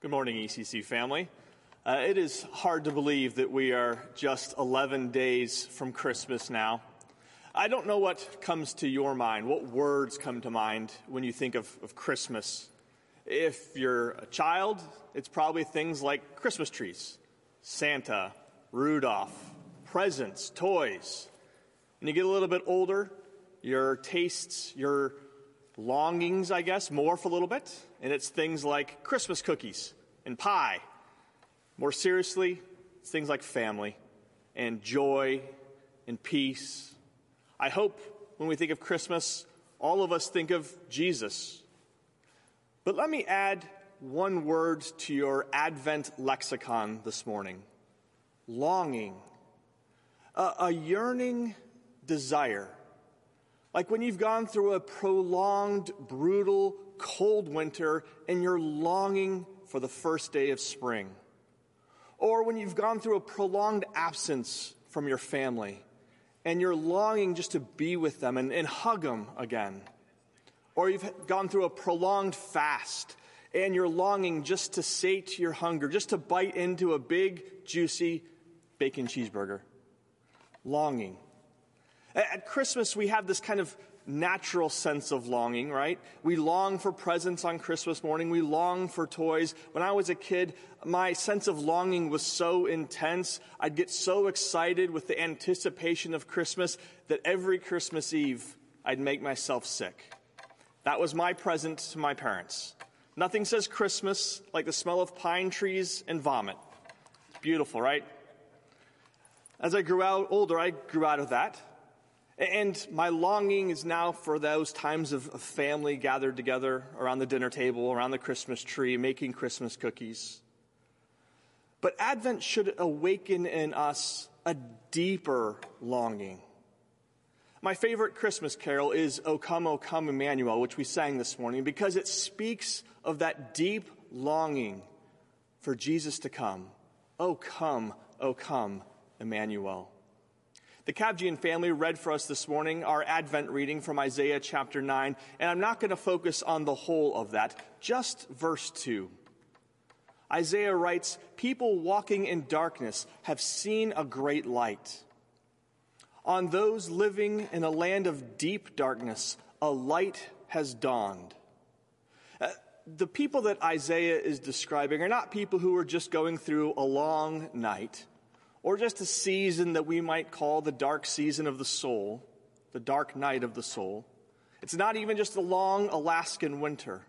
Good morning, ECC family. Uh, it is hard to believe that we are just 11 days from Christmas now. I don't know what comes to your mind, what words come to mind when you think of, of Christmas. If you're a child, it's probably things like Christmas trees, Santa, Rudolph, presents, toys. When you get a little bit older, your tastes, your longings, I guess, morph a little bit, and it's things like Christmas cookies and pie. More seriously, it's things like family and joy and peace. I hope when we think of Christmas, all of us think of Jesus. But let me add one word to your Advent lexicon this morning longing, a, a yearning desire like when you've gone through a prolonged, brutal, cold winter and you're longing for the first day of spring. Or when you've gone through a prolonged absence from your family and you're longing just to be with them and, and hug them again. Or you've gone through a prolonged fast and you're longing just to sate your hunger, just to bite into a big, juicy bacon cheeseburger. Longing. At Christmas, we have this kind of natural sense of longing, right? We long for presents on Christmas morning. We long for toys. When I was a kid, my sense of longing was so intense. I'd get so excited with the anticipation of Christmas that every Christmas Eve, I'd make myself sick. That was my present to my parents. Nothing says Christmas like the smell of pine trees and vomit. Beautiful, right? As I grew out older, I grew out of that. And my longing is now for those times of, family gathered together around the dinner table, around the Christmas tree, making Christmas cookies. But Advent should awaken in us a deeper longing. My favorite Christmas carol is O Come, O Come, Emmanuel, which we sang this morning, because it speaks of that deep longing for Jesus to come. O come, O come, Emmanuel. The Kavjian family read for us this morning our Advent reading from Isaiah chapter 9, and I'm not going to focus on the whole of that, just verse 2. Isaiah writes, People walking in darkness have seen a great light. On those living in a land of deep darkness, a light has dawned. Uh, the people that Isaiah is describing are not people who are just going through a long night or just a season that we might call the dark season of the soul, the dark night of the soul. It's not even just a long Alaskan winter.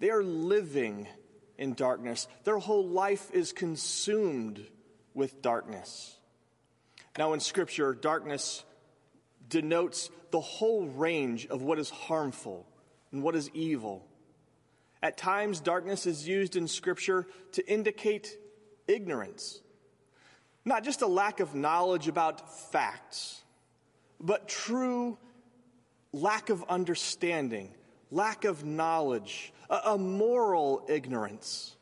They are living in darkness. Their whole life is consumed with darkness. Now, in Scripture, darkness denotes the whole range of what is harmful and what is evil. At times, darkness is used in Scripture to indicate ignorance not just a lack of knowledge about facts, but true lack of understanding, lack of knowledge, a, moral ignorance.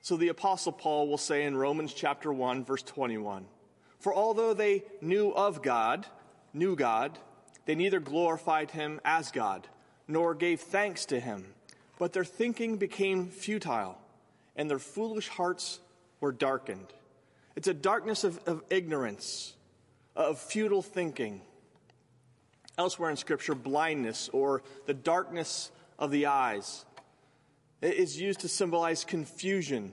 So the Apostle Paul will say in Romans chapter 1, verse 21 For although they knew of God, knew God, they neither glorified him as God, nor gave thanks to him, but their thinking became futile, and their foolish hearts were darkened. It's a darkness of, of ignorance, of futile thinking. Elsewhere in Scripture, blindness or the darkness of the eyes is used to symbolize confusion.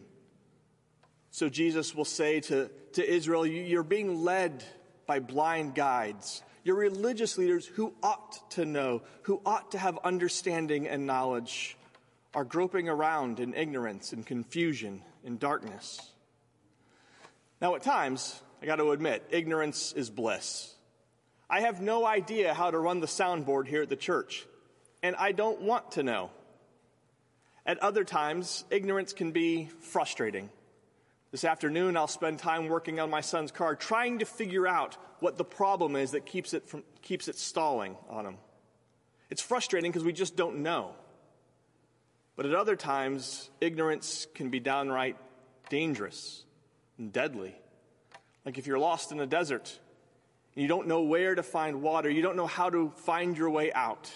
So Jesus will say to, to Israel, You're being led by blind guides. Your religious leaders who ought to know, who ought to have understanding and knowledge, are groping around in ignorance and confusion and darkness. Now, at times, I got to admit, ignorance is bliss. I have no idea how to run the soundboard here at the church, and I don't want to know. At other times, ignorance can be frustrating. This afternoon, I'll spend time working on my son's car, trying to figure out what the problem is that keeps it, from, keeps it stalling on him. It's frustrating because we just don't know. But at other times, ignorance can be downright dangerous and deadly. Like if you're lost in a desert and you don't know where to find water, you don't know how to find your way out.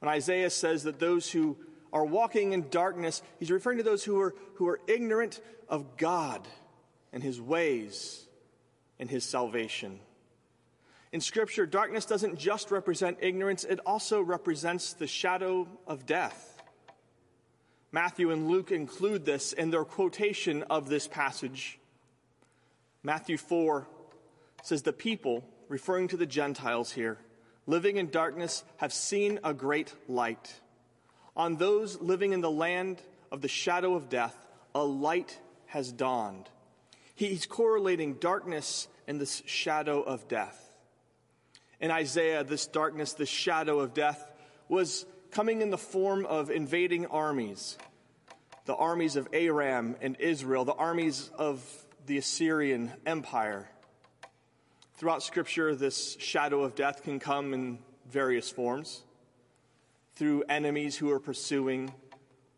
When Isaiah says that those who are walking in darkness, he's referring to those who are, who are ignorant of God and his ways and his salvation. In Scripture, darkness doesn't just represent ignorance, it also represents the shadow of death. Matthew and Luke include this in their quotation of this passage. Matthew 4 says, The people, referring to the Gentiles here, living in darkness, have seen a great light. On those living in the land of the shadow of death, a light has dawned. He's correlating darkness and this shadow of death. In Isaiah, this darkness, this shadow of death, was coming in the form of invading armies the armies of Aram and Israel, the armies of the Assyrian Empire. Throughout Scripture, this shadow of death can come in various forms through enemies who are pursuing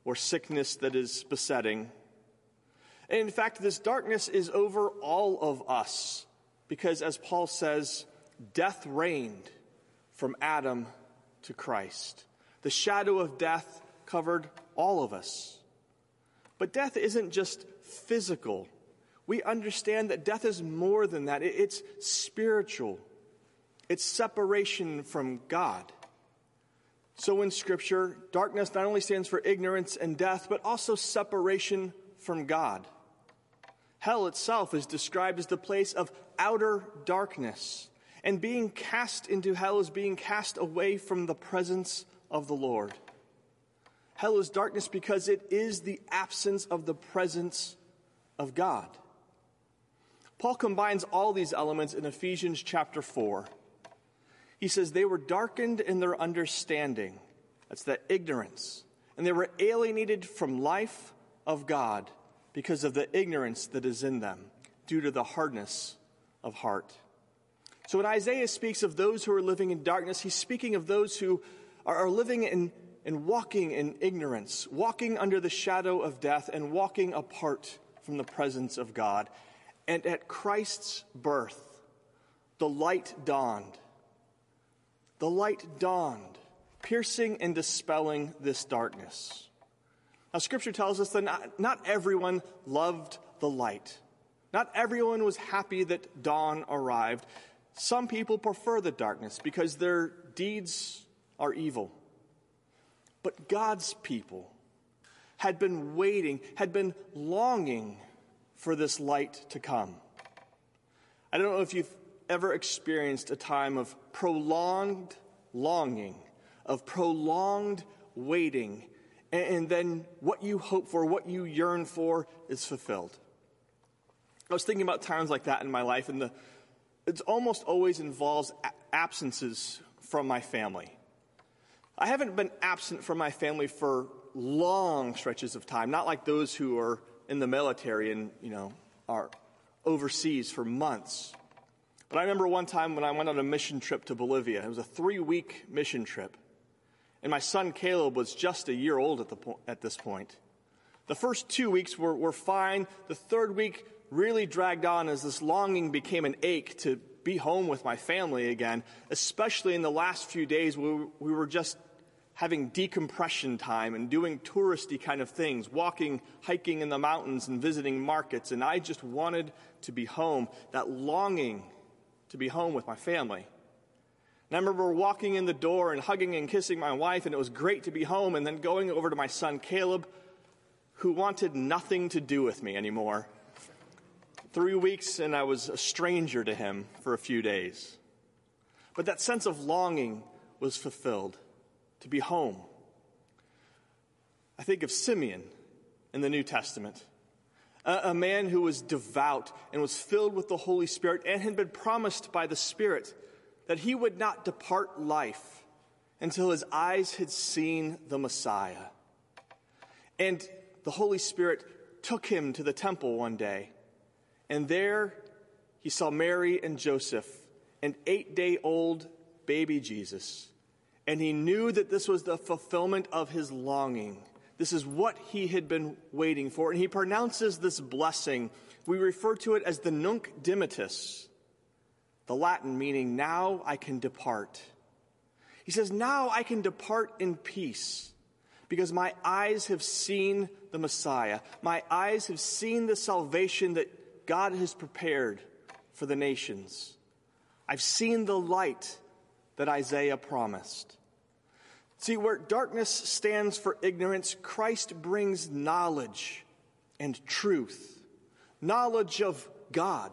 or sickness that is besetting. And in fact, this darkness is over all of us because, as Paul says, death reigned from Adam to Christ. The shadow of death covered all of us. But death isn't just physical. We understand that death is more than that. It's spiritual. It's separation from God. So in Scripture, darkness not only stands for ignorance and death, but also separation from God. Hell itself is described as the place of outer darkness. And being cast into hell is being cast away from the presence of the Lord. Hell is darkness because it is the absence of the presence of God. Paul combines all these elements in Ephesians chapter 4. He says, They were darkened in their understanding. That's that ignorance. And they were alienated from life of God because of the ignorance that is in them due to the hardness of heart. So when Isaiah speaks of those who are living in darkness, he's speaking of those who are, living in, and walking in ignorance, walking under the shadow of death, and walking apart from the presence of God. And at Christ's birth, the light dawned. The light dawned, piercing and dispelling this darkness. Now, Scripture tells us that not, not everyone loved the light. Not everyone was happy that dawn arrived. Some people prefer the darkness because their deeds are evil. But God's people had been waiting, had been longing for this light to come. I don't know if you've ever experienced a time of prolonged longing, of prolonged waiting, and then what you hope for, what you yearn for, is fulfilled. I was thinking about times like that in my life, and the, it almost always involves absences from my family. I haven't been absent from my family for long stretches of time, not like those who are in the military and, you know, are overseas for months. But I remember one time when I went on a mission trip to Bolivia. It was a three week mission trip. And my son Caleb was just a year old at, the po- at this point. The first two weeks were, were fine. The third week really dragged on as this longing became an ache to be home with my family again, especially in the last few days we were just having decompression time and doing touristy kind of things, walking, hiking in the mountains and visiting markets. And I just wanted to be home, that longing to be home with my family. And I remember walking in the door and hugging and kissing my wife, and it was great to be home, and then going over to my son Caleb, who wanted nothing to do with me anymore. Three weeks, and I was a stranger to him for a few days. But that sense of longing was fulfilled to be home. I think of Simeon in the New Testament, a, a, man who was devout and was filled with the Holy Spirit and had been promised by the Spirit that he would not depart life until his eyes had seen the Messiah. And the Holy Spirit took him to the temple one day, and there he saw Mary and Joseph, an eight day old baby Jesus and he knew that this was the fulfillment of his longing. This is what he had been waiting for. And he pronounces this blessing. We refer to it as the Nunc Dimittis, the Latin meaning, now I can depart. He says, Now I can depart in peace. Because my eyes have seen the Messiah. My eyes have seen the salvation that God has prepared for the nations. I've seen the light that Isaiah promised. See, where darkness stands for ignorance, Christ brings knowledge and truth, knowledge of God.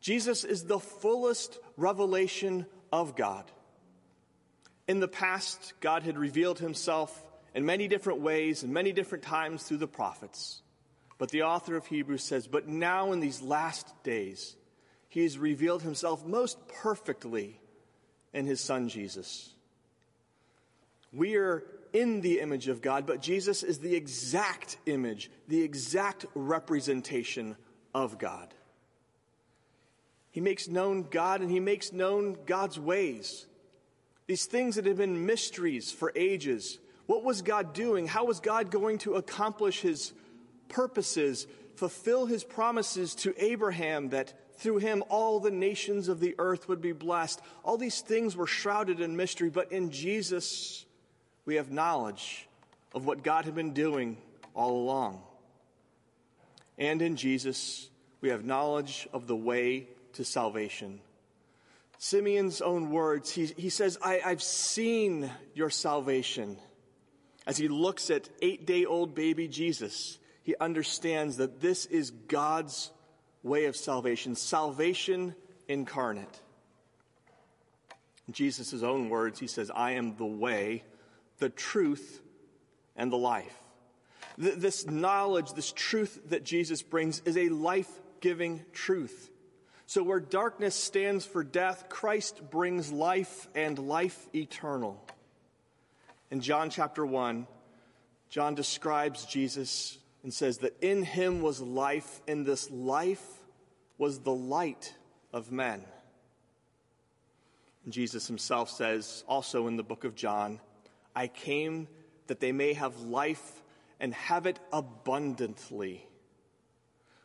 Jesus is the fullest revelation of God. In the past, God had revealed himself in many different ways and many different times through the prophets. But the author of Hebrews says, But now in these last days, he has revealed himself most perfectly in his son Jesus. We are in the image of God, but Jesus is the exact image, the exact representation of God. He makes known God and he makes known God's ways. These things that have been mysteries for ages. What was God doing? How was God going to accomplish his purposes, fulfill his promises to Abraham that through him all the nations of the earth would be blessed? All these things were shrouded in mystery, but in Jesus, we have knowledge of what God had been doing all along. And in Jesus, we have knowledge of the way to salvation. Simeon's own words, he, he says, I, I've seen your salvation. As he looks at eight day old baby Jesus, he understands that this is God's way of salvation, salvation incarnate. In Jesus' own words, he says, I am the way, the truth, and the life. This knowledge, this truth that Jesus brings is a life giving truth. So, where darkness stands for death, Christ brings life and life eternal. In John chapter 1, John describes Jesus and says that in him was life, and this life was the light of men. And Jesus himself says also in the book of John, I came that they may have life and have it abundantly.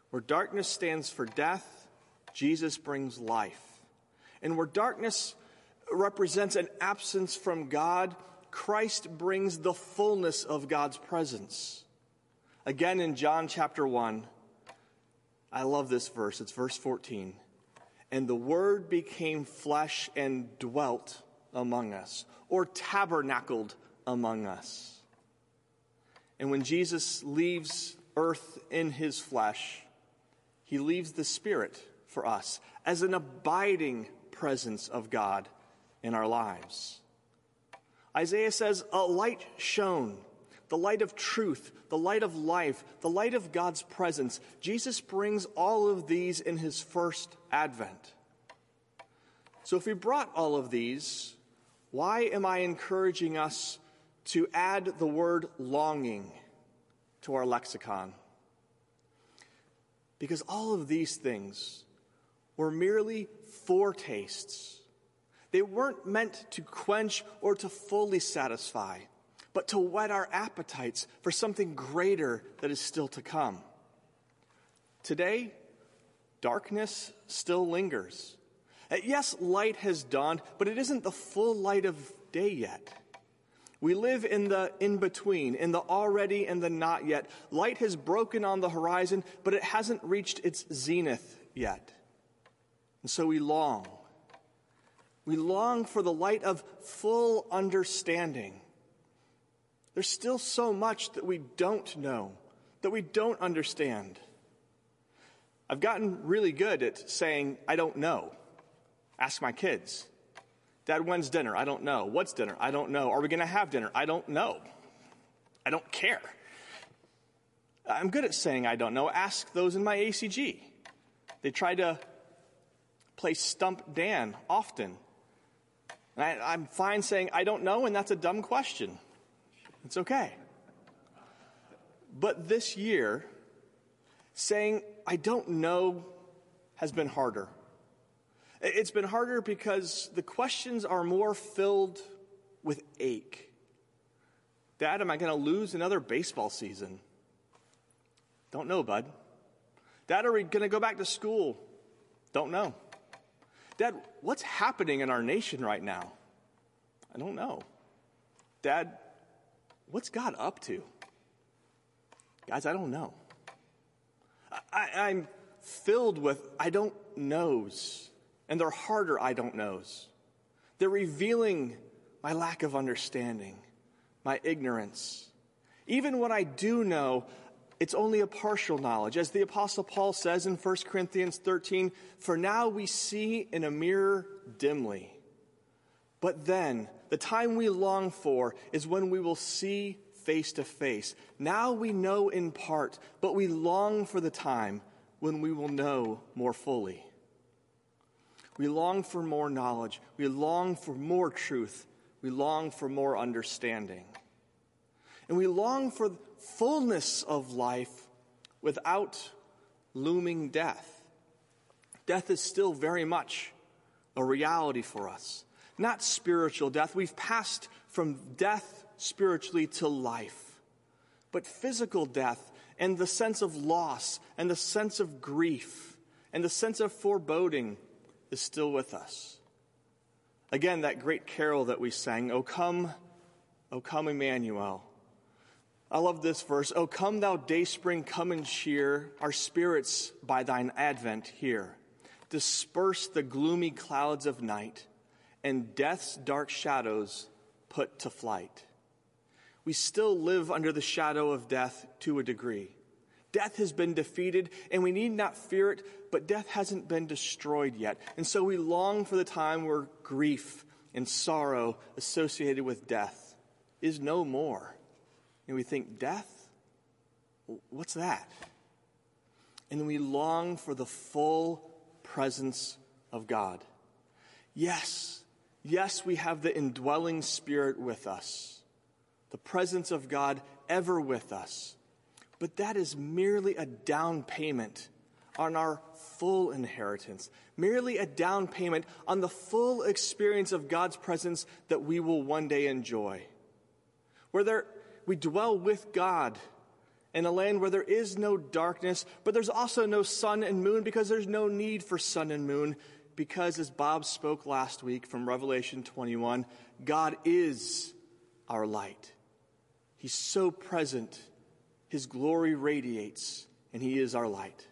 Where darkness stands for death, Jesus brings life. And where darkness represents an absence from God, Christ brings the fullness of God's presence. Again in John chapter 1, I love this verse. It's verse 14. And the Word became flesh and dwelt among us, or tabernacled among us. And when Jesus leaves earth in his flesh, he leaves the Spirit for us as an abiding presence of God in our lives. Isaiah says, A light shone, the light of truth, the light of life, the light of God's presence. Jesus brings all of these in his first advent. So, if he brought all of these, why am I encouraging us to add the word longing to our lexicon? Because all of these things were merely foretastes. They weren't meant to quench or to fully satisfy, but to whet our appetites for something greater that is still to come. Today, darkness still lingers. Uh, yes, light has dawned, but it isn't the full light of day yet. We live in the in between, in the already and the not yet. Light has broken on the horizon, but it hasn't reached its zenith yet. And so we long. We long for the light of full understanding. There's still so much that we don't know, that we don't understand. I've gotten really good at saying, I don't know. Ask my kids. Dad, when's dinner? I don't know. What's dinner? I don't know. Are we going to have dinner? I don't know. I don't care. I'm good at saying I don't know. Ask those in my ACG. They try to play Stump Dan often. And I, am fine saying, I don't know, and that's a dumb question. It's okay. But this year, saying, I don't know, has been harder. It's been harder because the questions are more filled with ache. Dad, am I going to lose another baseball season? Don't know, bud. Dad, are we going to go back to school? Don't know. Dad, what's happening in our nation right now? I don't know. Dad, what's God up to? Guys, I don't know. I, am filled with I don't knows, and they're harder I don't knows. They're revealing my lack of understanding, my ignorance. Even what I do know, it's only a partial knowledge. As the Apostle Paul says in 1 Corinthians 13, for now we see in a mirror dimly. But then, the time we long for is when we will see face to face. Now we know in part, but we long for the time when we will know more fully. We long for more knowledge. We long for more truth. We long for more understanding. And we long for fullness of life without looming death. Death is still very much a reality for us. Not spiritual death. We've passed from death spiritually to life. But physical death and the sense of loss and the sense of grief and the sense of foreboding is still with us. Again, that great carol that we sang, O come, O come, Emmanuel. I love this verse. O come, thou dayspring, come and cheer our spirits by thine advent here. Disperse the gloomy clouds of night and death's dark shadows put to flight. We still live under the shadow of death to a degree. Death has been defeated, and we need not fear it, but death hasn't been destroyed yet. And so we long for the time where grief and sorrow associated with death is no more. And we think, death? What's that? And we long for the full presence of God. Yes, yes, we have the indwelling spirit with us, the presence of God ever with us. But that is merely a down payment on our full inheritance, merely a down payment on the full experience of God's presence that we will one day enjoy. Where there, we dwell with God in a land where there is no darkness, but there's also no sun and moon because there's no need for sun and moon. Because, as Bob spoke last week from Revelation 21, God is our light. He's so present his glory radiates, and He is our light.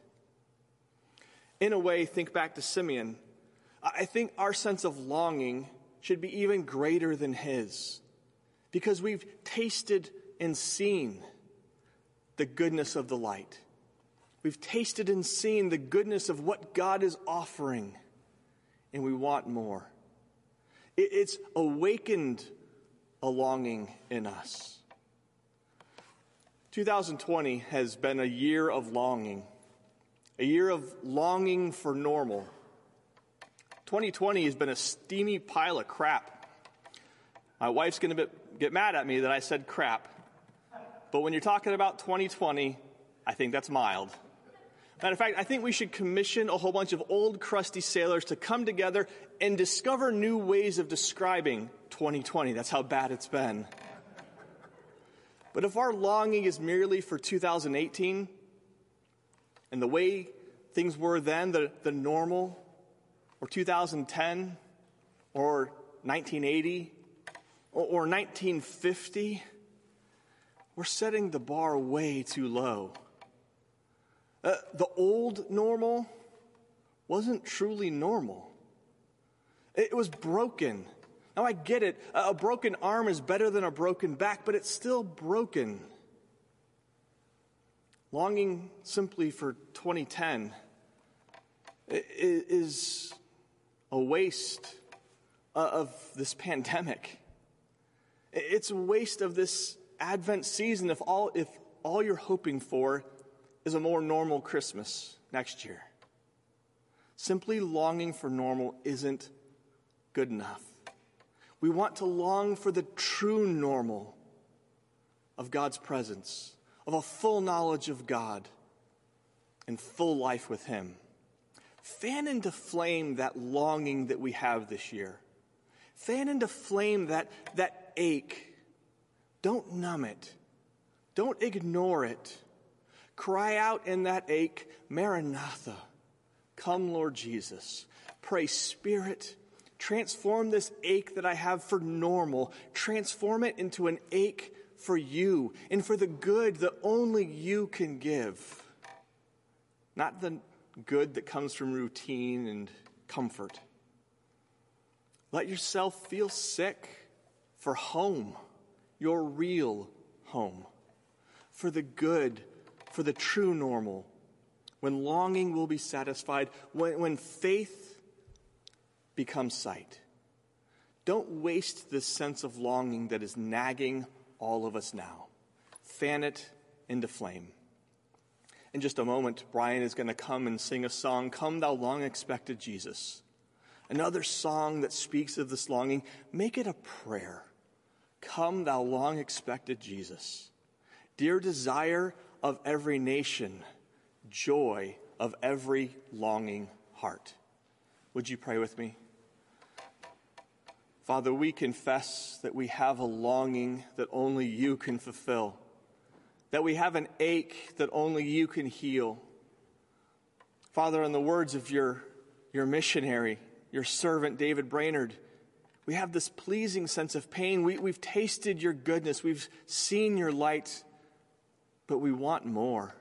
In a way, think back to Simeon. I think our sense of longing should be even greater than his because we've tasted and seen the goodness of the light. We've tasted and seen the goodness of what God is offering, and we want more. It's awakened a longing in us. 2020 has been a year of longing, a year of longing for normal. 2020 has been a steamy pile of crap. My wife's going to get mad at me that I said crap. But when you're talking about 2020, I think that's mild. Matter of fact, I think we should commission a whole bunch of old crusty sailors to come together and discover new ways of describing 2020. That's how bad it's been. But if our longing is merely for 2018 and the way things were then, the, the normal, or 2010, or 1980, or, or 1950, we're setting the bar way too low. Uh, the old normal wasn't truly normal. It was broken. Now, I get it. A broken arm is better than a broken back, but it's still broken. Longing simply for 2010 is a waste of this pandemic. It's a waste of this Advent season if all, if all you're hoping for is a more normal Christmas next year. Simply longing for normal isn't good enough. We want to long for the true normal of God's presence, of a full knowledge of God and full life with Him. Fan into flame that longing that we have this year. Fan into flame that, that ache. Don't numb it. Don't ignore it. Cry out in that ache, Maranatha, come, Lord Jesus. Pray, Spirit, Transform this ache that I have for normal, transform it into an ache for you and for the good that only you can give. Not the good that comes from routine and comfort. Let yourself feel sick for home, your real home, for the good, for the true normal, when longing will be satisfied, when, when faith becomes sight. Don't waste this sense of longing that is nagging all of us now. Fan it into flame. In just a moment, Brian is going to come and sing a song, Come Thou Long Expected Jesus. Another song that speaks of this longing. Make it a prayer. Come, thou long expected Jesus. Dear desire of every nation, joy of every longing heart. Would you pray with me? Father, we confess that we have a longing that only you can fulfill, that we have an ache that only you can heal. Father, in the words of your, your missionary, your servant David Brainerd, we have this pleasing sense of pain. We, we've tasted your goodness, we've seen your light, but we want more.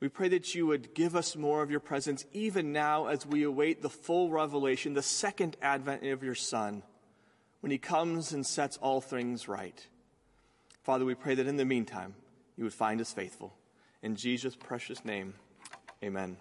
We pray that you would give us more of your presence even now as we await the full revelation, the second advent of your Son, when he comes and sets all things right. Father, we pray that in the meantime, you would find us faithful. In Jesus' precious name, amen.